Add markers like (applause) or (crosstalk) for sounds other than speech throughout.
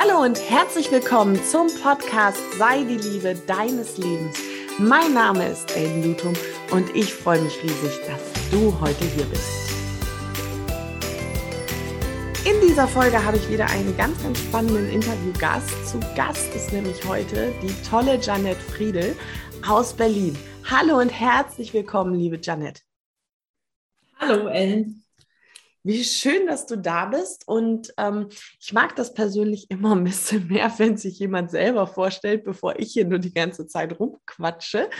Hallo und herzlich willkommen zum Podcast Sei die Liebe deines Lebens. Mein Name ist Aiden Lutum und ich freue mich riesig, dass du heute hier bist. In dieser Folge habe ich wieder einen ganz, ganz spannenden Interviewgast. Zu Gast ist nämlich heute die tolle Janette Friedel aus Berlin. Hallo und herzlich willkommen, liebe Janette. Hallo, Ellen. Wie schön, dass du da bist. Und ähm, ich mag das persönlich immer ein bisschen mehr, (laughs) wenn sich jemand selber vorstellt, bevor ich hier nur die ganze Zeit rumquatsche.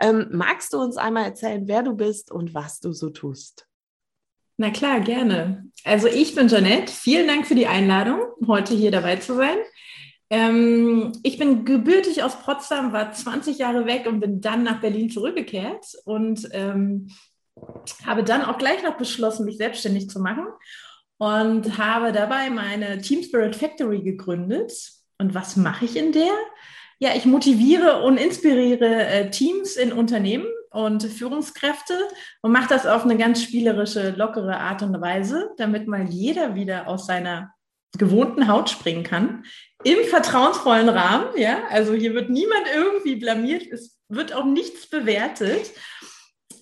Ähm, magst du uns einmal erzählen, wer du bist und was du so tust? Na klar, gerne. Also ich bin Janette. Vielen Dank für die Einladung, heute hier dabei zu sein. Ähm, ich bin gebürtig aus Potsdam, war 20 Jahre weg und bin dann nach Berlin zurückgekehrt und ähm, habe dann auch gleich noch beschlossen, mich selbstständig zu machen und habe dabei meine Team Spirit Factory gegründet. Und was mache ich in der? Ja, ich motiviere und inspiriere äh, Teams in Unternehmen und Führungskräfte und mache das auf eine ganz spielerische, lockere Art und Weise, damit mal jeder wieder aus seiner gewohnten Haut springen kann. Im vertrauensvollen Rahmen, ja. Also hier wird niemand irgendwie blamiert, es wird auch nichts bewertet.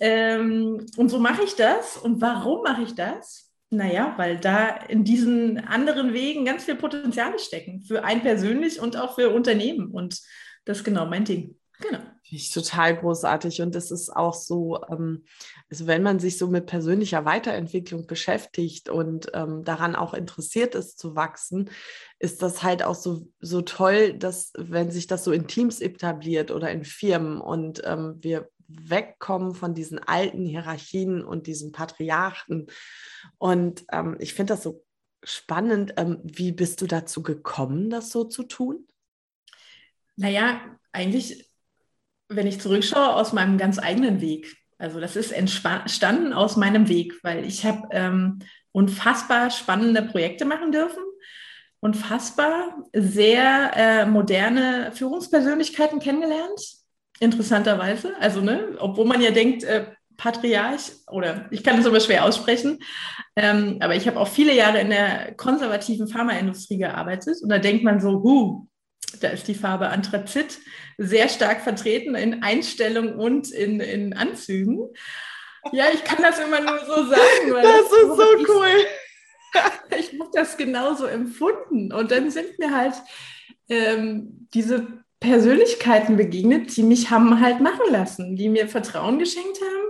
Ähm, und so mache ich das. Und warum mache ich das? Naja, weil da in diesen anderen Wegen ganz viel Potenziale stecken. Für ein persönlich und auch für Unternehmen. Und das ist genau mein Ding. Genau. Finde ich total großartig. Und es ist auch so, ähm, also wenn man sich so mit persönlicher Weiterentwicklung beschäftigt und ähm, daran auch interessiert ist zu wachsen, ist das halt auch so, so toll, dass wenn sich das so in Teams etabliert oder in Firmen und ähm, wir wegkommen von diesen alten Hierarchien und diesen Patriarchen. Und ähm, ich finde das so spannend. Ähm, wie bist du dazu gekommen, das so zu tun? Naja, eigentlich, wenn ich zurückschaue, aus meinem ganz eigenen Weg. Also das ist entstanden aus meinem Weg, weil ich habe ähm, unfassbar spannende Projekte machen dürfen, unfassbar sehr äh, moderne Führungspersönlichkeiten kennengelernt interessanterweise. Also, ne, obwohl man ja denkt, äh, Patriarch, oder ich kann das aber schwer aussprechen, ähm, aber ich habe auch viele Jahre in der konservativen Pharmaindustrie gearbeitet und da denkt man so, huh, da ist die Farbe Anthrazit sehr stark vertreten in Einstellung und in, in Anzügen. Ja, ich kann das immer nur so sagen. Weil das ist so (laughs) ich, cool. ich habe das genauso empfunden. Und dann sind mir halt ähm, diese Persönlichkeiten begegnet, die mich haben halt machen lassen, die mir Vertrauen geschenkt haben,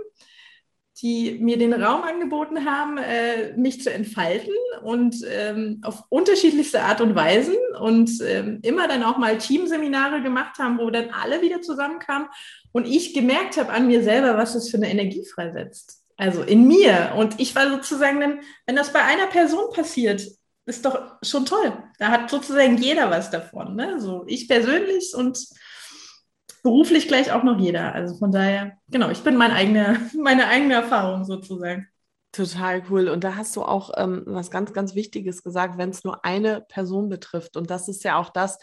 die mir den Raum angeboten haben, äh, mich zu entfalten und ähm, auf unterschiedlichste Art und Weisen und ähm, immer dann auch mal Teamseminare gemacht haben, wo dann alle wieder zusammenkamen und ich gemerkt habe an mir selber, was das für eine Energie freisetzt. Also in mir. Und ich war sozusagen dann, wenn das bei einer Person passiert, ist doch schon toll. Da hat sozusagen jeder was davon. Ne? So ich persönlich und beruflich gleich auch noch jeder. Also von daher, genau, ich bin mein eigene, (laughs) meine eigene Erfahrung sozusagen. Total cool. Und da hast du auch ähm, was ganz, ganz Wichtiges gesagt, wenn es nur eine Person betrifft. Und das ist ja auch das,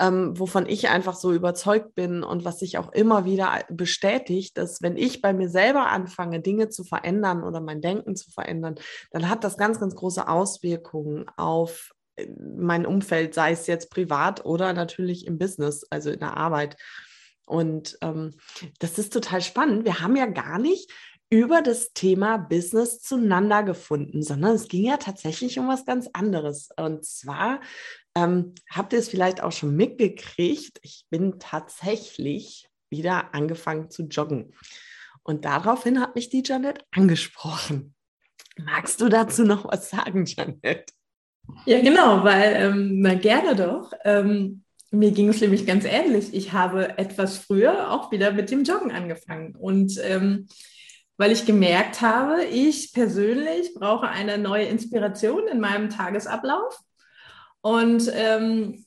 ähm, wovon ich einfach so überzeugt bin und was sich auch immer wieder bestätigt, dass wenn ich bei mir selber anfange, Dinge zu verändern oder mein Denken zu verändern, dann hat das ganz, ganz große Auswirkungen auf äh, mein Umfeld, sei es jetzt privat oder natürlich im Business, also in der Arbeit. Und ähm, das ist total spannend. Wir haben ja gar nicht über das Thema Business zueinander gefunden, sondern es ging ja tatsächlich um was ganz anderes. Und zwar ähm, habt ihr es vielleicht auch schon mitgekriegt? Ich bin tatsächlich wieder angefangen zu joggen. Und daraufhin hat mich die Janet angesprochen. Magst du dazu noch was sagen, Janet? Ja, genau, weil, ähm, na gerne doch. Ähm, mir ging es nämlich ganz ähnlich. Ich habe etwas früher auch wieder mit dem Joggen angefangen. Und ähm, weil ich gemerkt habe, ich persönlich brauche eine neue Inspiration in meinem Tagesablauf. Und ähm,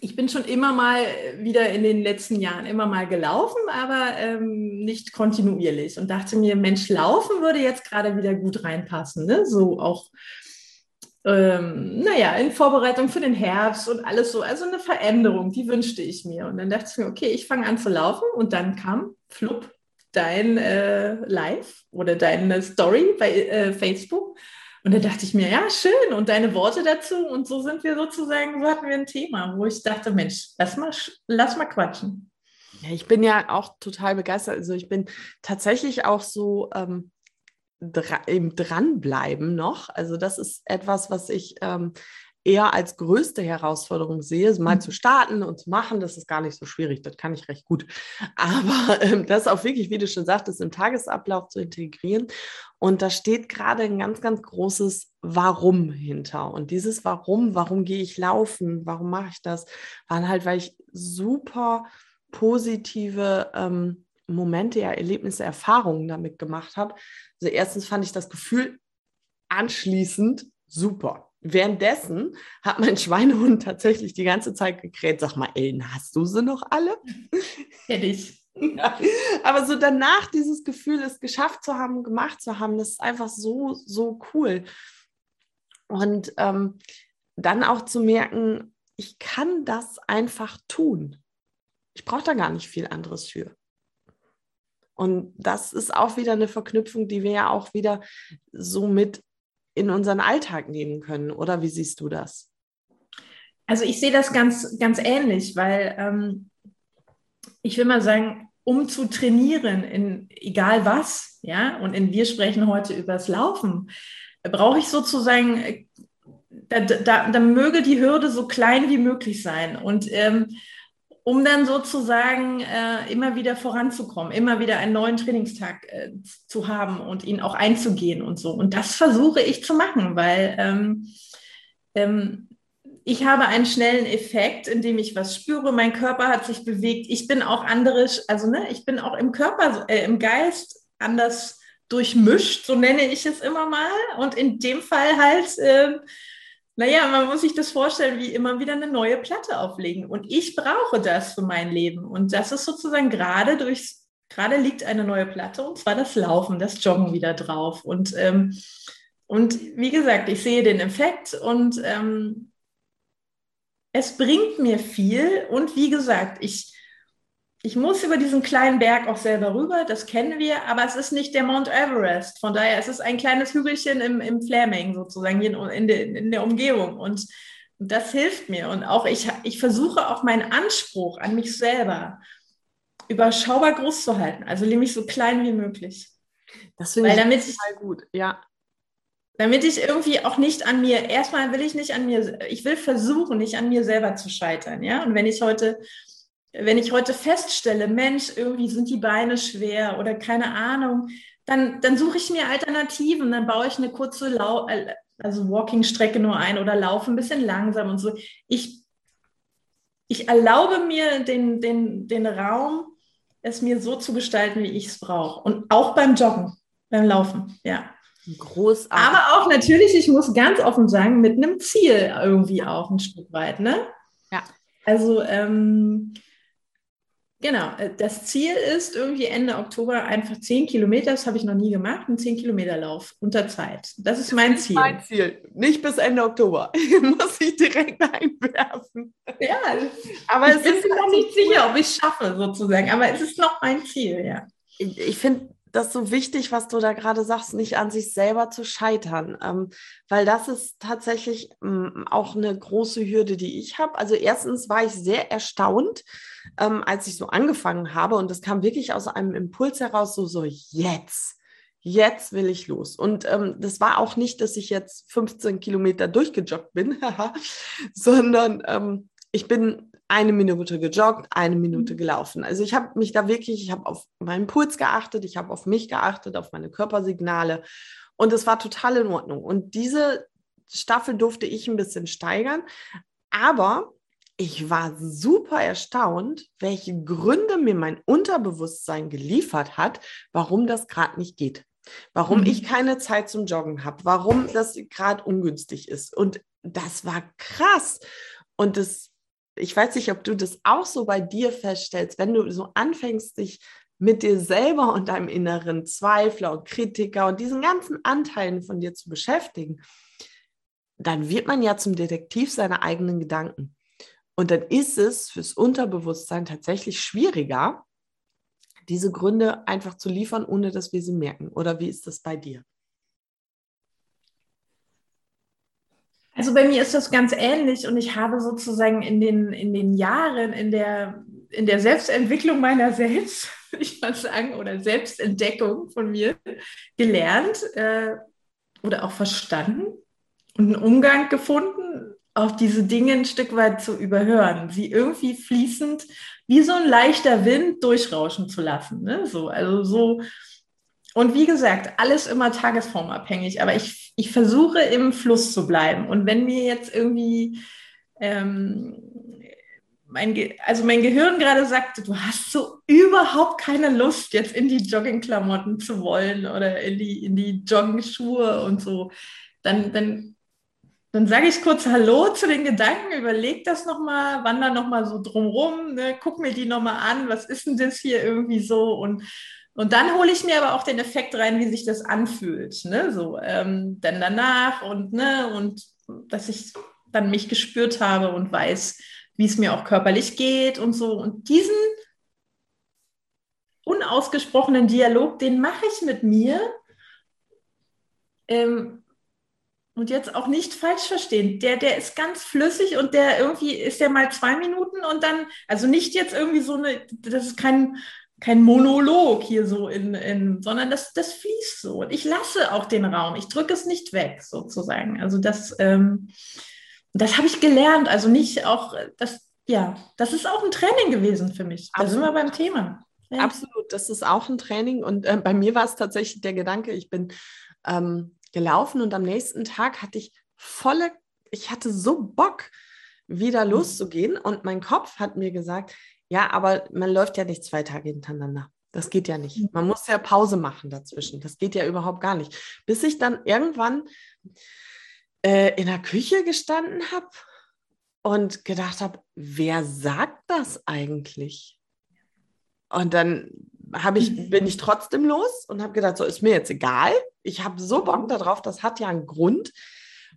ich bin schon immer mal wieder in den letzten Jahren immer mal gelaufen, aber ähm, nicht kontinuierlich und dachte mir, Mensch, laufen würde jetzt gerade wieder gut reinpassen. Ne? So auch, ähm, naja, in Vorbereitung für den Herbst und alles so. Also eine Veränderung, die wünschte ich mir. Und dann dachte ich mir, okay, ich fange an zu laufen und dann kam, flupp, dein äh, Live oder deine Story bei äh, Facebook. Und da dachte ich mir, ja, schön. Und deine Worte dazu. Und so sind wir sozusagen, so hatten wir ein Thema, wo ich dachte, Mensch, lass mal, lass mal quatschen. Ja, ich bin ja auch total begeistert. Also ich bin tatsächlich auch so ähm, dra im Dranbleiben noch. Also das ist etwas, was ich ähm, eher als größte Herausforderung sehe, mal mhm. zu starten und zu machen, das ist gar nicht so schwierig, das kann ich recht gut. (laughs) Aber ähm, das auch wirklich, wie du schon sagtest, im Tagesablauf zu integrieren. Und da steht gerade ein ganz, ganz großes Warum hinter. Und dieses Warum, warum gehe ich laufen, warum mache ich das, waren halt, weil ich super positive ähm, Momente, ja, Erlebnisse, Erfahrungen damit gemacht habe. Also erstens fand ich das Gefühl anschließend super. Währenddessen hat mein Schweinehund tatsächlich die ganze Zeit gekräht. Sag mal, Ellen, hast du sie noch alle? Hätte ich. (laughs) Ja. Aber so danach dieses Gefühl, es geschafft zu haben, gemacht zu haben, das ist einfach so, so cool. Und ähm, dann auch zu merken, ich kann das einfach tun. Ich brauche da gar nicht viel anderes für. Und das ist auch wieder eine Verknüpfung, die wir ja auch wieder so mit in unseren Alltag nehmen können. Oder wie siehst du das? Also ich sehe das ganz, ganz ähnlich, weil ähm, ich will mal sagen, um zu trainieren in egal was, ja, und in, wir sprechen heute über das Laufen, brauche ich sozusagen, da, da, da, möge die Hürde so klein wie möglich sein. Und ähm, um dann sozusagen äh, immer wieder voranzukommen, immer wieder einen neuen Trainingstag äh, zu haben und ihn auch einzugehen und so. Und das versuche ich zu machen, weil ähm, ähm, ich habe einen schnellen Effekt, indem ich was spüre, mein Körper hat sich bewegt, ich bin auch anders, also ne, ich bin auch im Körper, äh, im Geist anders durchmischt, so nenne ich es immer mal. Und in dem Fall halt äh, naja, man muss sich das vorstellen, wie immer wieder eine neue Platte auflegen. Und ich brauche das für mein Leben. Und das ist sozusagen gerade durch, gerade liegt eine neue Platte und zwar das Laufen, das Joggen wieder drauf. Und, ähm, und wie gesagt, ich sehe den Effekt und ähm, es bringt mir viel. Und wie gesagt, ich, ich muss über diesen kleinen Berg auch selber rüber, das kennen wir, aber es ist nicht der Mount Everest. Von daher es ist es ein kleines Hügelchen im, im Fleming sozusagen in, in, de, in der Umgebung. Und, das hilft mir. Und auch ich, ich versuche auch meinen Anspruch an mich selber überschaubar groß zu halten. Also nämlich so klein wie möglich. Das finde ich damit total gut, ja. Damit ich irgendwie auch nicht an mir, erstmal will ich nicht an mir, ich will versuchen, nicht an mir selber zu scheitern, ja. Und wenn ich heute wenn ich heute feststelle, Mensch, irgendwie sind die Beine schwer oder keine Ahnung, dann, dann suche ich mir Alternativen, dann baue ich eine kurze Lau also Walking-Strecke nur ein oder laufe ein bisschen langsam und so. Ich, ich erlaube mir den, den, den Raum, es mir so zu gestalten, wie ich es brauche. Und auch beim Joggen, beim Laufen, ja. Großartig. Aber auch natürlich, ich muss ganz offen sagen, mit einem Ziel irgendwie auch ein Stück weit, ne? Ja. Also ähm, Genau, äh, das Ziel ist irgendwie Ende Oktober einfach 10 Kilometer, das habe ich noch nie gemacht, ein 10 Kilometer Lauf unter Zeit. Das ist mein das ist Ziel. Mein Ziel, nicht bis Ende Oktober, (laughs) muss ich direkt einwerfen. Ja, aber ich bin mir noch nicht sicher, ob ich es schaffe sozusagen, aber es ist noch mein Ziel, ja. Ich finde das so wichtig, was du da gerade sagst, nicht an sich selber zu scheitern, ähm, weil das ist tatsächlich ähm, auch eine große Hürde, die ich habe. Also erstens war ich sehr erstaunt, ähm, als ich so angefangen habe und das kam wirklich aus einem Impuls heraus, so, so jetzt. Jetzt will ich los. Und ähm, das war auch nicht, dass ich jetzt 15 Kilometer durchgejoggt bin, (laughs) sondern ähm, ich bin eine Minute gejoggt, eine Minute mhm. gelaufen. Also ich habe mich da wirklich, ich habe auf meinen Puls geachtet, ich habe auf mich geachtet, auf meine Körpersignale und es war total in Ordnung. Und diese Staffel durfte ich ein bisschen steigern, aber ich war super erstaunt, welche Gründe mir mein Unterbewusstsein geliefert hat, warum das gerade nicht geht. Warum mhm. ich keine Zeit zum Joggen habe, warum das gerade ungünstig ist. Und das war krass. Und das ich weiß nicht, ob du das auch so bei dir feststellst, wenn du so anfängst, dich mit dir selber und deinem inneren Zweifler und Kritiker und diesen ganzen Anteilen von dir zu beschäftigen, dann wird man ja zum Detektiv seiner eigenen Gedanken. Und dann ist es fürs Unterbewusstsein tatsächlich schwieriger, diese Gründe einfach zu liefern, ohne dass wir sie merken. Oder wie ist das bei dir? Also bei mir ist das ganz ähnlich und ich habe sozusagen in den, in den Jahren, in der, in der Selbstentwicklung meiner selbst, (laughs) ich mal sagen, oder Selbstentdeckung von mir gelernt äh, oder auch verstanden und einen Umgang gefunden, auch diese Dinge ein Stück weit zu überhören, sie irgendwie fließend wie so ein leichter Wind durchrauschen zu lassen. Ne? So, also so, und wie gesagt, alles immer tagesformabhängig, aber ich, ich versuche im Fluss zu bleiben. Und wenn mir jetzt irgendwie ähm, mein, Ge also mein Gehirn gerade sagt, du hast so überhaupt keine Lust, jetzt in die Joggingklamotten zu wollen oder in die, in die Jogging-Schuhe und so, dann, dann dann sage ich kurz Hallo zu den Gedanken, überleg das nochmal, wander nochmal so drumrum, ne, guck mir die nochmal an, was ist denn das hier irgendwie so und, und dann hole ich mir aber auch den Effekt rein, wie sich das anfühlt, ne, so, ähm, dann danach und, ne, und dass ich dann mich gespürt habe und weiß, wie es mir auch körperlich geht und so. Und diesen unausgesprochenen Dialog, den mache ich mit mir, ähm, und jetzt auch nicht falsch verstehen. Der, der ist ganz flüssig und der irgendwie ist der mal zwei Minuten und dann, also nicht jetzt irgendwie so eine, das ist kein, kein Monolog hier so in, in sondern das, das fließt so. Und ich lasse auch den Raum. Ich drücke es nicht weg, sozusagen. Also das, ähm, das habe ich gelernt. Also nicht auch, das, ja, das ist auch ein Training gewesen für mich. Da sind wir beim Thema. Ja. Absolut, das ist auch ein Training. Und äh, bei mir war es tatsächlich der Gedanke, ich bin ähm, gelaufen und am nächsten Tag hatte ich volle, ich hatte so Bock, wieder mhm. loszugehen und mein Kopf hat mir gesagt, ja, aber man läuft ja nicht zwei Tage hintereinander. Das geht ja nicht. Man muss ja Pause machen dazwischen. Das geht ja überhaupt gar nicht. Bis ich dann irgendwann äh, in der Küche gestanden habe und gedacht habe, wer sagt das eigentlich? Und dann ich, bin ich trotzdem los und habe gedacht, so ist mir jetzt egal. Ich habe so Bock darauf, das hat ja einen Grund.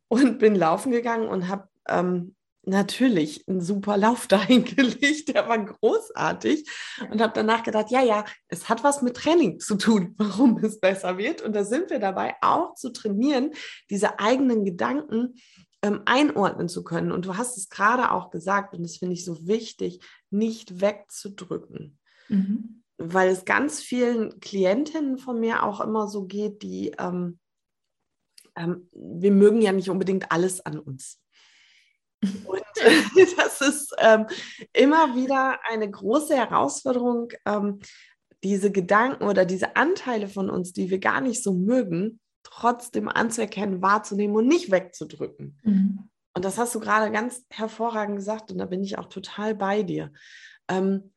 Und bin laufen gegangen und habe ähm, natürlich einen super Lauf (laughs) da hingelegt. Der war großartig. Und habe danach gedacht, ja, ja, es hat was mit Training zu tun, (laughs) warum es besser wird. Und da sind wir dabei auch zu trainieren, diese eigenen Gedanken ähm, einordnen zu können. Und du hast es gerade auch gesagt, und das finde ich so wichtig, nicht wegzudrücken. Mhm weil es ganz vielen Klientinnen von mir auch immer so geht, die, ähm, ähm, wir mögen ja nicht unbedingt alles an uns. Und (laughs) das ist ähm, immer wieder eine große Herausforderung, ähm, diese Gedanken oder diese Anteile von uns, die wir gar nicht so mögen, trotzdem anzuerkennen, wahrzunehmen und nicht wegzudrücken. Mhm. Und das hast du gerade ganz hervorragend gesagt und da bin ich auch total bei dir. Ähm,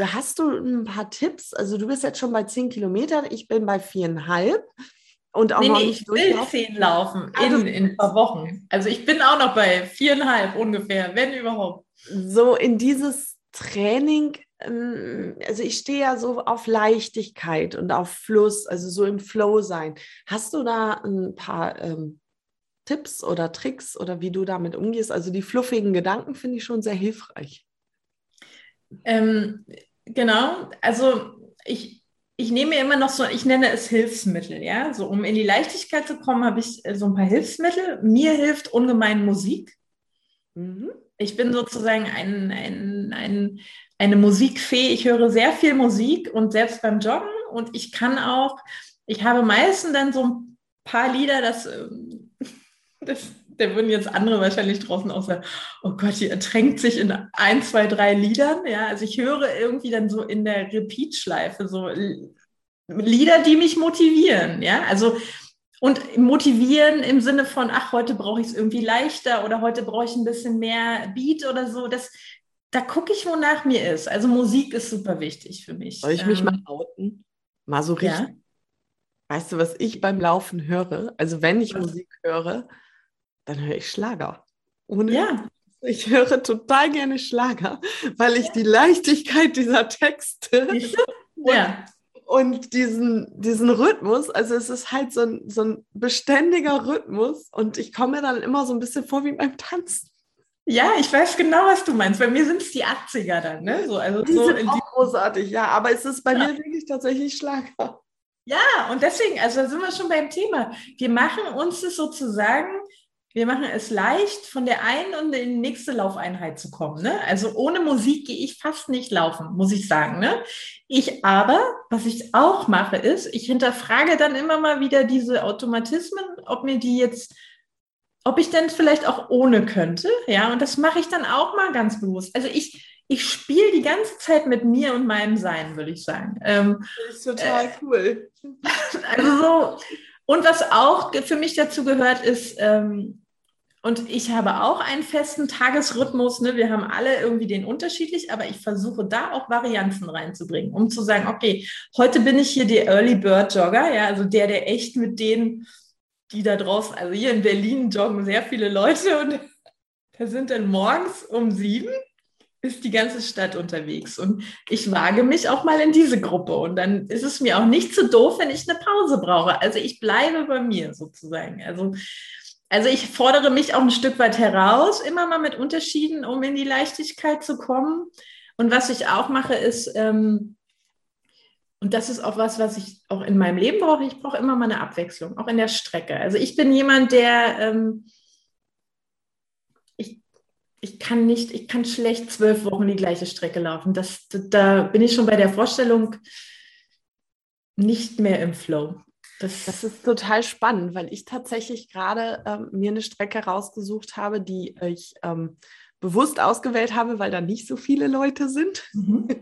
Hast du ein paar Tipps? Also du bist jetzt schon bei zehn Kilometern, ich bin bei viereinhalb. Und auch nee, noch nee, nicht ich will zehn laufen also, in, in ein paar Wochen. Also ich bin auch noch bei viereinhalb ungefähr, wenn überhaupt. So in dieses Training, ähm, also ich stehe ja so auf Leichtigkeit und auf Fluss, also so im Flow sein. Hast du da ein paar ähm, Tipps oder Tricks oder wie du damit umgehst? Also die fluffigen Gedanken finde ich schon sehr hilfreich. Ähm, genau, also ich, ich nehme immer noch so, ich nenne es Hilfsmittel, ja. So, um in die Leichtigkeit zu kommen, habe ich äh, so ein paar Hilfsmittel. Mir hilft ungemein Musik. Mhm. Ich bin sozusagen ein, ein, ein, eine Musikfee. Ich höre sehr viel Musik und selbst beim Joggen und ich kann auch, ich habe meistens dann so ein paar Lieder, (laughs) das, ähm, das da würden jetzt andere wahrscheinlich draußen auch sagen, oh Gott, die ertränkt sich in ein, zwei, drei Liedern. Ja, also ich höre irgendwie dann so in der Repeat-Schleife so Lieder, die mich motivieren. Ja, also und motivieren im Sinne von, ach, heute brauche ich es irgendwie leichter oder heute brauche ich ein bisschen mehr Beat oder so. Das, da gucke ich, wonach mir ist. Also Musik ist super wichtig für mich. Soll ich mich ähm, mal outen? Mal so richtig. Ja? Weißt du, was ich beim Laufen höre? Also wenn ich Musik höre, dann höre ich Schlager. Ohne ja. Ich höre total gerne Schlager, weil ich die Leichtigkeit dieser Texte (laughs) ja. und, und, diesen, diesen Rhythmus, also es ist halt so ein, so ein beständiger Rhythmus und ich komme mir dann immer so ein bisschen vor wie beim Tanzen. Ja, ich weiß genau, was du meinst. Bei mir sind es die 80er dann, ne? So, also die so sind auch großartig, ja, aber es ist bei ja. mir wirklich tatsächlich Schlager. Ja, und deswegen, also da sind wir schon beim Thema. Wir machen uns das sozusagen wir machen es leicht, von der einen und in die nächste Laufeinheit zu kommen. Ne? Also ohne Musik gehe ich fast nicht laufen, muss ich sagen. Ne? Ich aber, was ich auch mache, ist, ich hinterfrage dann immer mal wieder diese Automatismen, ob mir die jetzt, ob ich denn vielleicht auch ohne könnte. Ja, und das mache ich dann auch mal ganz bewusst. Also ich, ich spiele die ganze Zeit mit mir und meinem Sein, würde ich sagen. Ähm, das ist total äh, cool. (laughs) Also so, und was auch für mich dazu gehört, ist, ähm, und ich habe auch einen festen Tagesrhythmus. Ne? Wir haben alle irgendwie den unterschiedlich, aber ich versuche da auch Varianzen reinzubringen, um zu sagen, okay, heute bin ich hier der Early Bird Jogger, ja, also der, der echt mit denen, die da draußen, also hier in Berlin joggen sehr viele Leute und (laughs) da sind dann morgens um sieben ist die ganze Stadt unterwegs. Und ich wage mich auch mal in diese Gruppe. Und dann ist es mir auch nicht so doof, wenn ich eine Pause brauche. Also ich bleibe bei mir sozusagen. Also also ich fordere mich auch ein Stück weit heraus, immer mal mit Unterschieden, um in die Leichtigkeit zu kommen. Und was ich auch mache, ist, ähm, und das ist auch was, was ich auch in meinem Leben brauche, ich brauche immer mal eine Abwechslung, auch in der Strecke. Also ich bin jemand, der, ähm, ich, ich kann nicht, ich kann schlecht zwölf Wochen die gleiche Strecke laufen. Das, da bin ich schon bei der Vorstellung nicht mehr im Flow. Das, das, ist total spannend, weil ich tatsächlich gerade ähm, mir eine Strecke rausgesucht habe, die ich ähm, bewusst ausgewählt habe, weil da nicht so viele Leute sind. Mhm. (laughs)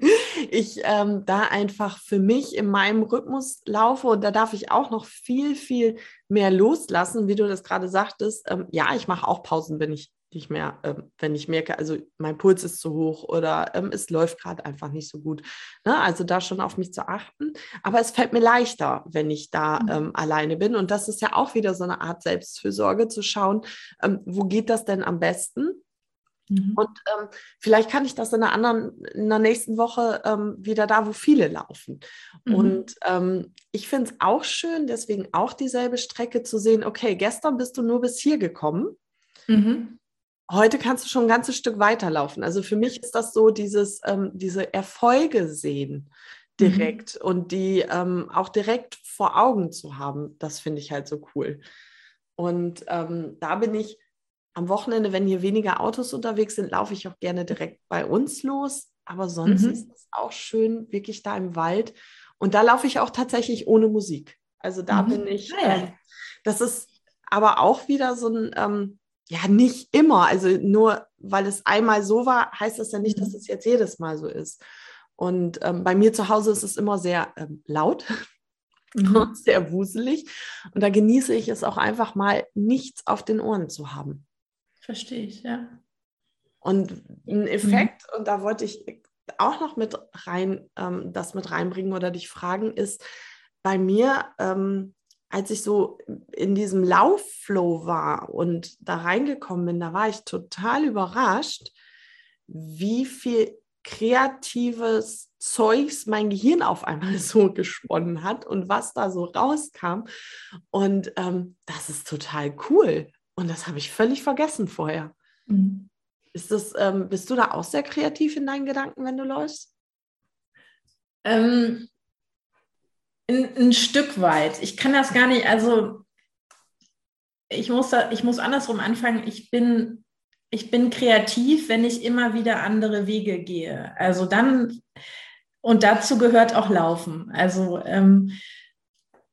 Ich ähm, da einfach für mich in meinem Rhythmus laufe und da darf ich auch noch viel, viel mehr loslassen, wie du das gerade sagtest. Ähm, ja, ich mache auch Pausen, wenn ich nicht mehr, ähm, wenn ich merke, also mein Puls ist zu hoch oder ähm, es läuft gerade einfach nicht so gut. Ne? Also da schon auf mich zu achten. Aber es fällt mir leichter, wenn ich da mhm. ähm, alleine bin. Und das ist ja auch wieder so eine Art Selbstfürsorge, zu schauen, ähm, wo geht das denn am besten? Mhm. Und ähm, vielleicht kann ich das in einer anderen, in der nächsten Woche ähm, wieder da, wo viele laufen. Mhm. Und ich finde es auch schön, deswegen auch dieselbe Strecke zu sehen, okay, gestern bist du nur bis hier gekommen. Mhm heute kannst du schon ein ganzes Stück weiterlaufen. Also für mich ist das so dieses, ähm, diese Erfolge sehen direkt mhm. und die ähm, auch direkt vor Augen zu haben, das finde ich halt so cool. Und ähm, da bin ich am Wochenende, wenn hier weniger Autos unterwegs sind, laufe ich auch gerne direkt bei uns los. Aber sonst mhm. ist es auch schön, wirklich da im Wald. Und da laufe ich auch tatsächlich ohne Musik. Also da mhm. bin ich, ah ähm, das ist aber auch wieder so ein, ähm, ja, nicht immer. Also nur weil es einmal so war, heißt das ja nicht, dass mhm. es jetzt jedes Mal so ist. Und ähm, bei mir zu Hause ist es immer sehr ähm, laut (laughs) mhm. sehr wuselig. Und da genieße ich es auch einfach mal, nichts auf den Ohren zu haben. Verstehe ich, ja. Und ein Effekt, mhm. und da wollte ich auch noch mit rein, ähm, das mit reinbringen oder dich fragen, ist bei mir, ähm, als ich so in diesem Laufflow war und da reingekommen bin, da war ich total überrascht, wie viel kreatives Zeugs mein Gehirn auf einmal (laughs) so gesponnen hat und was da so rauskam. Und ähm, das ist total cool. Und das habe ich völlig vergessen vorher. Mhm. Ist das, ähm, bist du da auch sehr kreativ in deinen Gedanken, wenn du läufst? Ähm, ein, ein Stück weit. Ich kann das gar nicht, also ich muss, da, ich muss andersrum anfangen. Ich bin, ich bin kreativ, wenn ich immer wieder andere Wege gehe. Also dann, und dazu gehört auch Laufen. Also ähm,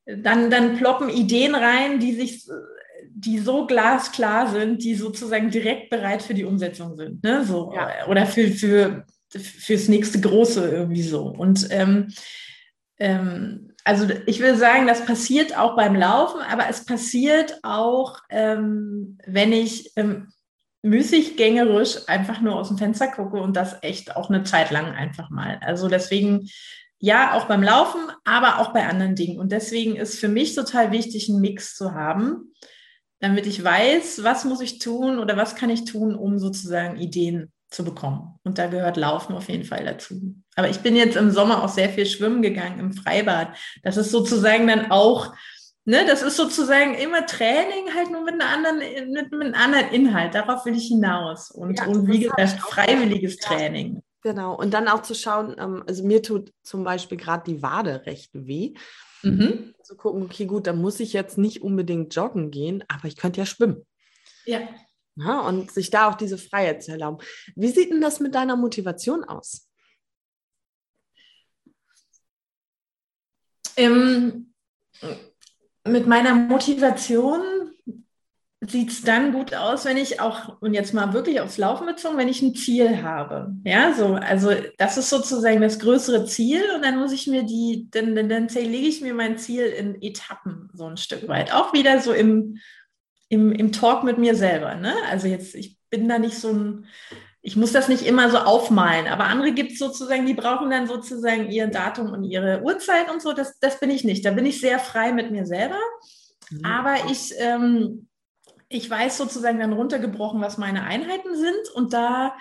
dann, dann ploppen Ideen rein, die sich die so glasklar sind, die sozusagen direkt bereit für die Umsetzung sind. Ne? So, ja. Oder für, für, fürs nächste Große irgendwie so. Und ähm, ähm, also ich will sagen, das passiert auch beim Laufen, aber es passiert auch, ähm, wenn ich ähm, müßig gängerisch einfach nur aus dem Fenster gucke und das echt auch eine Zeit lang einfach mal. Also deswegen, ja, auch beim Laufen, aber auch bei anderen Dingen. Und deswegen ist für mich total wichtig, einen Mix zu haben, damit ich weiß, was muss ich tun oder was kann ich tun, um sozusagen Ideen zu bekommen. Und da gehört Laufen auf jeden Fall dazu. Aber ich bin jetzt im Sommer auch sehr viel schwimmen gegangen im Freibad. Das ist sozusagen dann auch, ne, das ist sozusagen immer Training, halt nur mit, einer anderen, mit, mit einem anderen Inhalt. Darauf will ich hinaus. Und, ja, und wie gesagt, freiwilliges. Training. Genau. Und dann auch zu schauen, ähm, also mir tut zum Beispiel gerade die Wade recht weh. Mhm. Zu gucken, okay, gut, dann muss ich jetzt nicht unbedingt joggen gehen, aber ich könnte ja schwimmen. Ja. Ja. Und sich da auch diese Freiheit zu erlauben. Wie sieht denn das mit deiner Motivation aus? Ähm, mit meiner Motivation sieht es dann gut aus, wenn ich auch, und jetzt mal wirklich aufs Laufen bezogen, wenn ich ein Ziel habe. Ja, so, also das ist sozusagen das größere Ziel und dann muss ich mir die, dann, dann, dann zerlege ich mir mein Ziel in Etappen so ein Stück weit. Auch wieder so im, im, im Talk mit mir selber. Ne? Also jetzt, ich bin da nicht so ein, ich muss das nicht immer so aufmalen, aber andere gibt es sozusagen, die brauchen dann sozusagen ihr Datum und ihre Uhrzeit und so. Das, das bin ich nicht. Da bin ich sehr frei mit mir selber. Mhm. Aber ich, ähm, ich weiß sozusagen dann runtergebrochen, was meine Einheiten sind und da,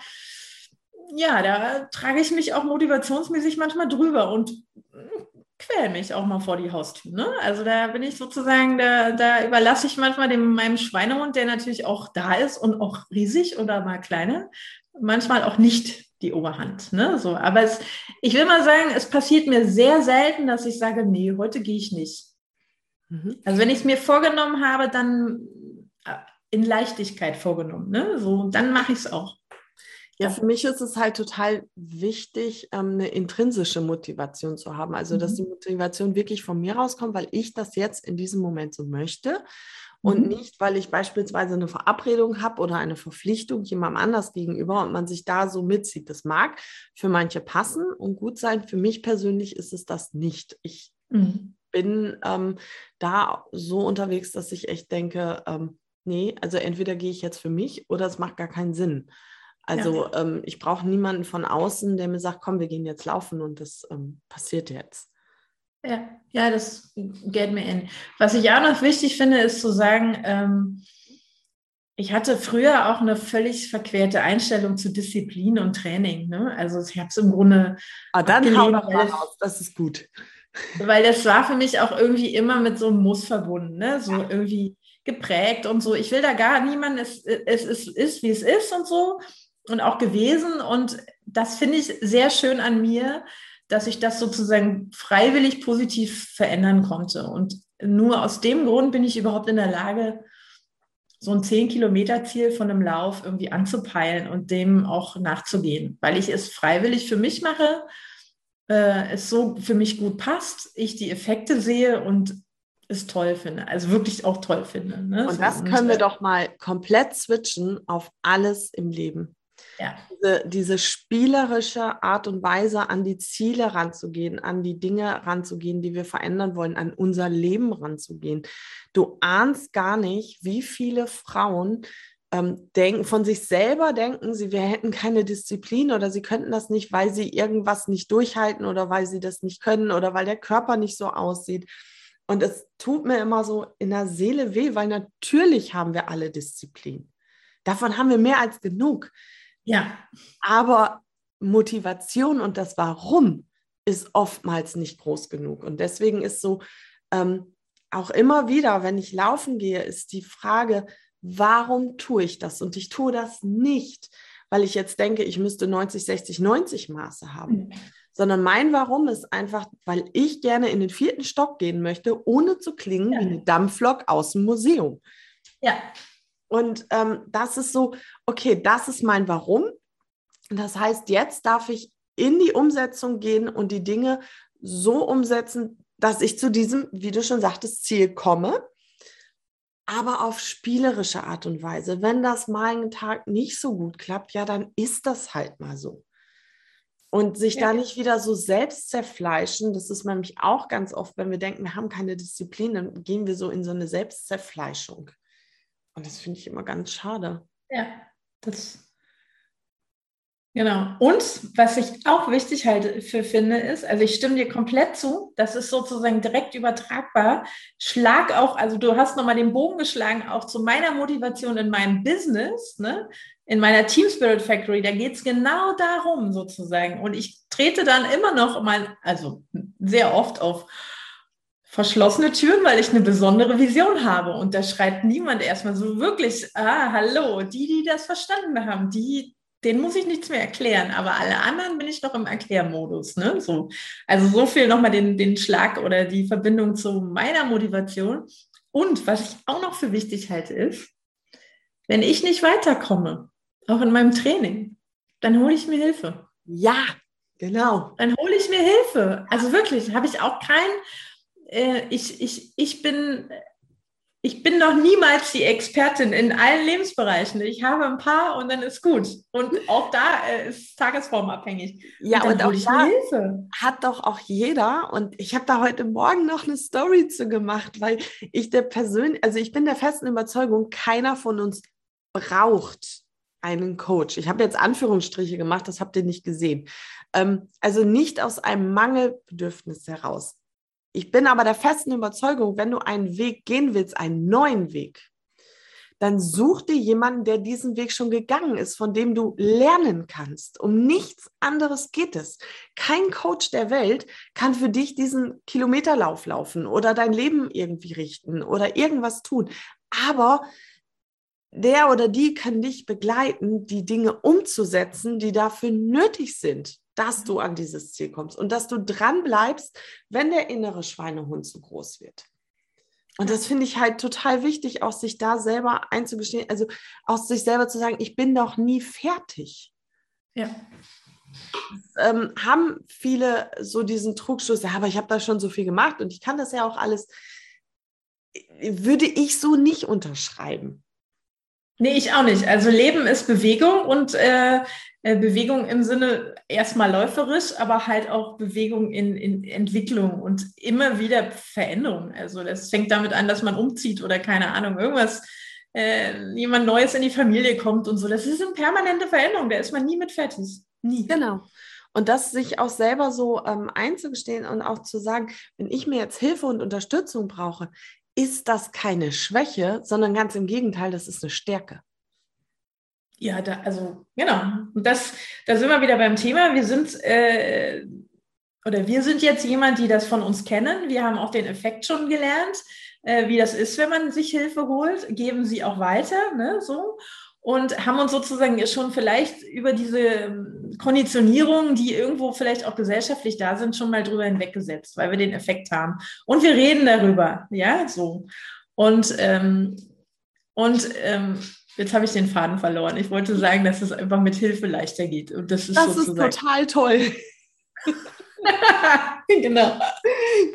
ja, da trage ich mich auch motivationsmäßig manchmal drüber und quäl mich auch mal vor die Haustür. Ne? Also da bin ich sozusagen, da, da überlasse ich manchmal dem, meinem Schweinehund, der natürlich auch da ist und auch riesig oder mal kleiner, manchmal auch nicht die Oberhand. Ne? So, aber es, ich will mal sagen, es passiert mir sehr selten, dass ich sage, nee, heute gehe ich nicht. Mhm. Also wenn ich es mir vorgenommen habe, dann in Leichtigkeit vorgenommen. Ne? So, dann mache ich es auch. Ja, für mich ist es halt total wichtig, ähm, eine intrinsische Motivation zu haben. Also, dass mhm. die Motivation wirklich von mir rauskommt, weil ich das jetzt in diesem Moment so möchte und mhm. nicht, weil ich beispielsweise eine Verabredung habe oder eine Verpflichtung jemandem anders gegenüber und man sich da so mitzieht. Das mag für manche passen und gut sein. Für mich persönlich ist es das nicht. Ich mhm. bin ähm, da so unterwegs, dass ich echt denke, ähm, nee, also entweder gehe ich jetzt für mich oder es macht gar keinen Sinn. Also ja. ähm, ich brauche niemanden von außen, der mir sagt, komm, wir gehen jetzt laufen und das ähm, passiert jetzt. Ja, ja, das geht mir in. Was ich auch noch wichtig finde, ist zu sagen, ähm, ich hatte früher auch eine völlig verquerte Einstellung zu Disziplin und Training. Ne? Also ich habe es im Grunde. Ah, dann hau doch mal raus, das ist gut. Weil das war für mich auch irgendwie immer mit so einem Muss verbunden. Ne? So irgendwie geprägt und so. Ich will da gar niemanden, es, es, es ist, wie es ist und so und auch gewesen. Und das finde ich sehr schön an mir, dass ich das sozusagen freiwillig positiv verändern konnte. Und nur aus dem Grund bin ich überhaupt in der Lage, so ein 10-Kilometer-Ziel von einem Lauf irgendwie anzupeilen und dem auch nachzugehen, weil ich es freiwillig für mich mache, äh, es so für mich gut passt, ich die Effekte sehe und es toll finde, also wirklich auch toll finde. Ne? Und das können wir doch mal komplett switchen auf alles im Leben. Ja. Diese, diese, spielerische Art und Weise, an die Ziele ranzugehen, an die Dinge ranzugehen, die wir verändern wollen, an unser Leben ranzugehen. Du ahnst gar nicht, wie viele Frauen ähm, denken, von sich selber denken, sie wir hätten keine Disziplin oder sie könnten das nicht, weil sie irgendwas nicht durchhalten oder weil sie das nicht können oder weil der Körper nicht so aussieht. Und es tut mir immer so in der Seele weh, weil natürlich haben wir alle Disziplin. Davon haben wir mehr als genug. Ja. Aber Motivation und das Warum ist oftmals nicht groß genug. Und deswegen ist so ähm, auch immer wieder, wenn ich laufen gehe, ist die Frage, warum tue ich das? Und ich tue das nicht, weil ich jetzt denke, ich müsste 90, 60, 90 Maße haben. Mhm sondern mein Warum ist einfach, weil ich gerne in den vierten Stock gehen möchte, ohne zu klingen ja. wie eine Dampflok aus dem Museum. Ja. Und ähm, das ist so, okay, das ist mein Warum. Das heißt, jetzt darf ich in die Umsetzung gehen und die Dinge so umsetzen, dass ich zu diesem, wie du schon sagtest, Ziel komme, aber auf spielerische Art und Weise. Wenn das mal einen Tag nicht so gut klappt, ja, dann ist das halt mal so. Und sich ja. da nicht wieder so selbst zerfleischen, das ist nämlich auch ganz oft, wenn wir denken, wir haben keine Disziplin, dann gehen wir so in so eine Selbstzerfleischung. Und das finde ich immer ganz schade. Ja, das Genau. Und was ich auch wichtig halt für finde, ist, also ich stimme dir komplett zu, das ist sozusagen direkt übertragbar. Schlag auch, also du hast nochmal den Bogen geschlagen, auch zu meiner Motivation in meinem Business, ne? in meiner Team Spirit Factory, da geht es genau darum sozusagen. Und ich trete dann immer noch mal, also sehr oft auf verschlossene Türen, weil ich eine besondere Vision habe. Und da schreibt niemand erstmal so wirklich, ah, hallo, die, die das verstanden haben, die den muss ich nichts mehr erklären, aber alle anderen bin ich noch im Erklärmodus. Ne? So. Also so viel nochmal den, den Schlag oder die Verbindung zu meiner Motivation. Und was ich auch noch für wichtig halte, ist, wenn ich nicht weiterkomme, auch in meinem Training, dann hole ich mir Hilfe. Ja, genau. Dann hole ich mir Hilfe. Also wirklich, habe ich auch kein, äh, ich, ich, ich bin ich bin noch niemals die Expertin in allen Lebensbereichen. Ich habe ein paar und dann ist gut. Und auch da äh, ist tagesformabhängig. Ja, und, und auch da Hilfe. hat doch auch jeder. Und ich habe da heute Morgen noch eine Story zu gemacht, weil ich der persönlich, also ich bin der festen Überzeugung, keiner von uns braucht einen Coach. Ich habe jetzt Anführungsstriche gemacht, das habt ihr nicht gesehen. Ähm, also nicht aus einem Mangelbedürfnis heraus. Ich bin aber der festen Überzeugung, wenn du einen Weg gehen willst, einen neuen Weg, dann such dir jemanden, der diesen Weg schon gegangen ist, von dem du lernen kannst. Um nichts anderes geht es. Kein Coach der Welt kann für dich diesen Kilometerlauf laufen oder dein Leben irgendwie richten oder irgendwas tun. Aber der oder die kann dich begleiten, die Dinge umzusetzen, die dafür nötig sind dass du an dieses Ziel kommst und dass du dran bleibst, wenn der innere Schweinehund zu groß wird. Und das finde ich halt total wichtig, auch sich da selber einzugestehen, also aus sich selber zu sagen, ich bin noch nie fertig. Ja. Ähm, haben viele so diesen Trugschluss, ja, aber ich habe da schon so viel gemacht und ich kann das ja auch alles, würde ich so nicht unterschreiben. Nee, ich auch nicht. Also Leben ist Bewegung und äh, äh, Bewegung im Sinne erstmal läuferisch, aber halt auch Bewegung in, in Entwicklung und immer wieder Veränderung. Also das fängt damit an, dass man umzieht oder keine Ahnung, irgendwas, äh, jemand Neues in die Familie kommt und so. Das ist eine permanente Veränderung, da ist man nie mit fertig. Nie. Genau. Und das sich auch selber so ähm, einzugestehen und auch zu sagen, wenn ich mir jetzt Hilfe und Unterstützung brauche, ist das keine Schwäche, sondern ganz im Gegenteil, das ist eine Stärke. Ja, da, also genau. Und das, da sind wir wieder beim Thema. Wir sind äh, oder wir sind jetzt jemand, die das von uns kennen. Wir haben auch den Effekt schon gelernt, äh, wie das ist, wenn man sich Hilfe holt, geben sie auch weiter, ne, so. Und haben uns sozusagen schon vielleicht über diese Konditionierungen, die irgendwo vielleicht auch gesellschaftlich da sind, schon mal drüber hinweggesetzt, weil wir den Effekt haben. Und wir reden darüber, ja, so. Und, ähm, und ähm, Jetzt habe ich den Faden verloren. Ich wollte sagen, dass es einfach mit Hilfe leichter geht. Und das ist, das ist total toll. (laughs) (laughs) genau.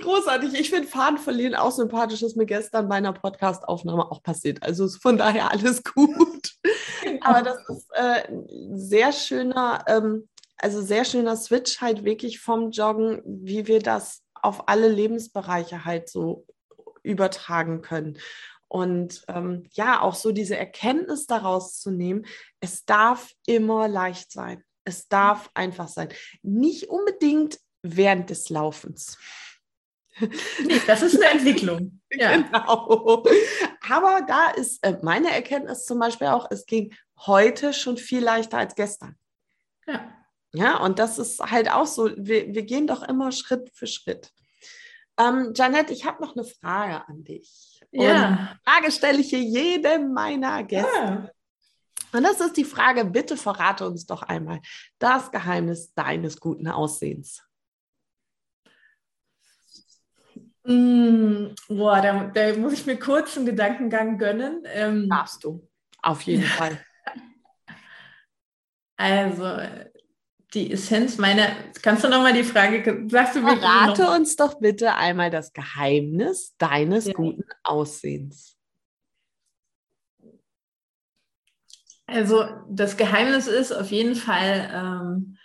Großartig. Ich finde Faden verlieren auch sympathisch. Das ist mir gestern bei einer Podcast-Aufnahme auch passiert. Also von daher alles gut. Genau. Aber das ist äh, sehr schöner, ähm, also sehr schöner Switch halt wirklich vom Joggen, wie wir das auf alle Lebensbereiche halt so übertragen können. Und ähm, ja, auch so diese Erkenntnis daraus zu nehmen, es darf immer leicht sein. Es darf einfach sein. Nicht unbedingt während des Laufens. Nee, das ist eine Entwicklung. (laughs) Ja. Genau. Aber da ist äh, meine Erkenntnis zum Beispiel auch, es ging heute schon viel leichter als gestern. Ja. Ja, und das ist halt auch so, wir, wir gehen doch immer Schritt für Schritt. Ähm, Janette, ich habe noch eine Frage an dich. Ja. Frage stelle ich hier jedem meiner Gäste. Ja. Und das ist die Frage, bitte verrate uns doch einmal das Geheimnis deines guten Aussehens. Mm, boah, da, da, muss ich mir kurz einen Gedankengang gönnen. Ähm, Darfst du, auf jeden (laughs) Fall. Also, die Essenz meiner. Kannst du nochmal die Frage, sagst du mir Verrate uns doch bitte einmal das Geheimnis deines ja. guten Aussehens. Also, das Geheimnis ist auf jeden Fall, ähm,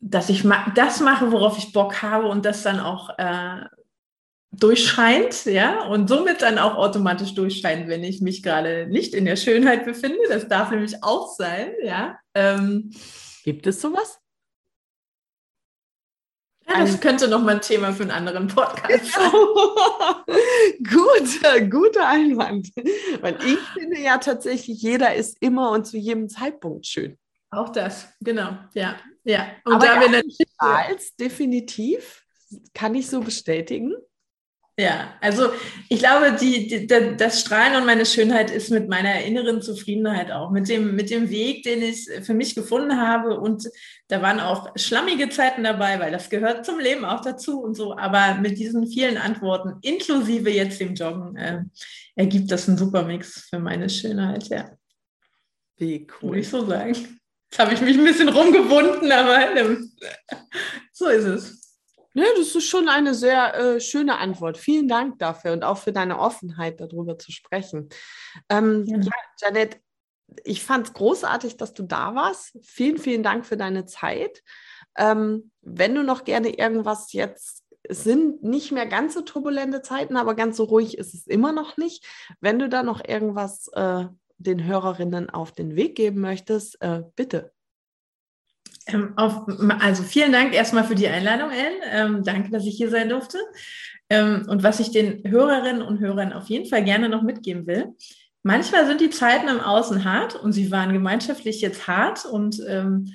dass ich ma das mache, worauf ich Bock habe und das dann auch äh, durchscheint, ja, und somit dann auch automatisch durchscheint, wenn ich mich gerade nicht in der Schönheit befinde. Das darf nämlich auch sein, ja. Ähm, Gibt es sowas? Ja, das könnte noch mal ein Thema für einen anderen Podcast sein. (laughs) guter, guter Einwand. Weil ich finde ja tatsächlich, jeder ist immer und zu jedem Zeitpunkt schön. Auch das, genau, ja. ja. Und Aber da wir natürlich als definitiv, kann ich so bestätigen. Ja, also ich glaube, die, die, das Strahlen und meine Schönheit ist mit meiner inneren Zufriedenheit auch, mit dem, mit dem Weg, den ich für mich gefunden habe. Und da waren auch schlammige Zeiten dabei, weil das gehört zum Leben auch dazu und so. Aber mit diesen vielen Antworten, inklusive jetzt dem Joggen, äh, ergibt das einen super Mix für meine Schönheit, ja. Wie cool. Würde ich so sagen. Jetzt habe ich mich ein bisschen rumgewunden, aber ähm, so ist es. Ja, das ist schon eine sehr äh, schöne Antwort. Vielen Dank dafür und auch für deine Offenheit, darüber zu sprechen. Ähm, ja. ja, Janet, ich fand es großartig, dass du da warst. Vielen, vielen Dank für deine Zeit. Ähm, wenn du noch gerne irgendwas jetzt, es sind nicht mehr ganz so turbulente Zeiten, aber ganz so ruhig ist es immer noch nicht. Wenn du da noch irgendwas äh, den Hörerinnen auf den Weg geben möchtest, äh, bitte. Ähm, auf, also vielen Dank erstmal für die Einladung, Ellen. Ähm, danke, dass ich hier sein durfte. Ähm, und was ich den Hörerinnen und Hörern auf jeden Fall gerne noch mitgeben will, manchmal sind die Zeiten im Außen hart und sie waren gemeinschaftlich jetzt hart und ähm,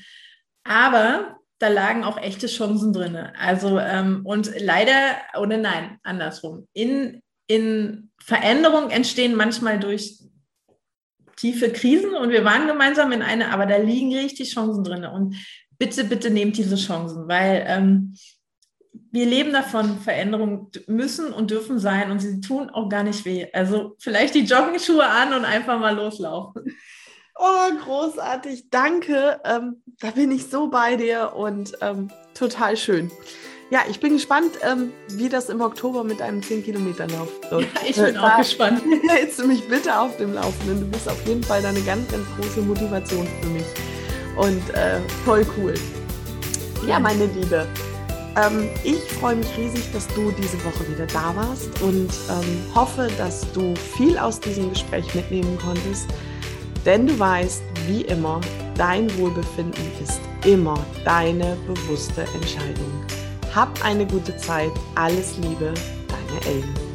aber da lagen auch echte Chancen drin. Also ähm, und leider, oder nein, andersrum. In, in Veränderung entstehen manchmal durch tiefe Krisen und wir waren gemeinsam in einer, aber da liegen richtig Chancen drin. Und bitte, bitte nehmt diese Chancen, weil ähm, wir leben davon, Veränderungen müssen und dürfen sein und sie tun auch gar nicht weh. Also vielleicht die Joggenschuhe an und einfach mal loslaufen. Oh, großartig, danke. Ähm, da bin ich so bei dir und ähm, total schön. Ja, ich bin gespannt, ähm, wie das im Oktober mit einem 10-Kilometer-Lauf wird. Ja, ich bin äh, auch gespannt. (laughs) Hältst du mich bitte auf dem Laufenden. Du bist auf jeden Fall eine ganz, ganz große Motivation für mich. Und äh, voll cool. Ja, meine Liebe. Ähm, ich freue mich riesig, dass du diese Woche wieder da warst und ähm, hoffe, dass du viel aus diesem Gespräch mitnehmen konntest. Denn du weißt, wie immer, dein Wohlbefinden ist immer deine bewusste Entscheidung. Hab eine gute Zeit. Alles Liebe, deine Ellen.